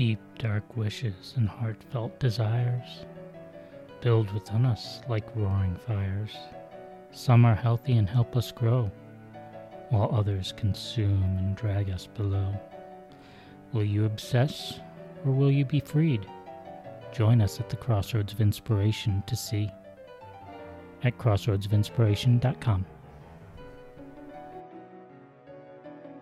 deep, dark wishes and heartfelt desires build within us like roaring fires. Some are healthy and help us grow, while others consume and drag us below. Will you obsess, or will you be freed? Join us at the Crossroads of Inspiration to see at crossroadsofinspiration.com.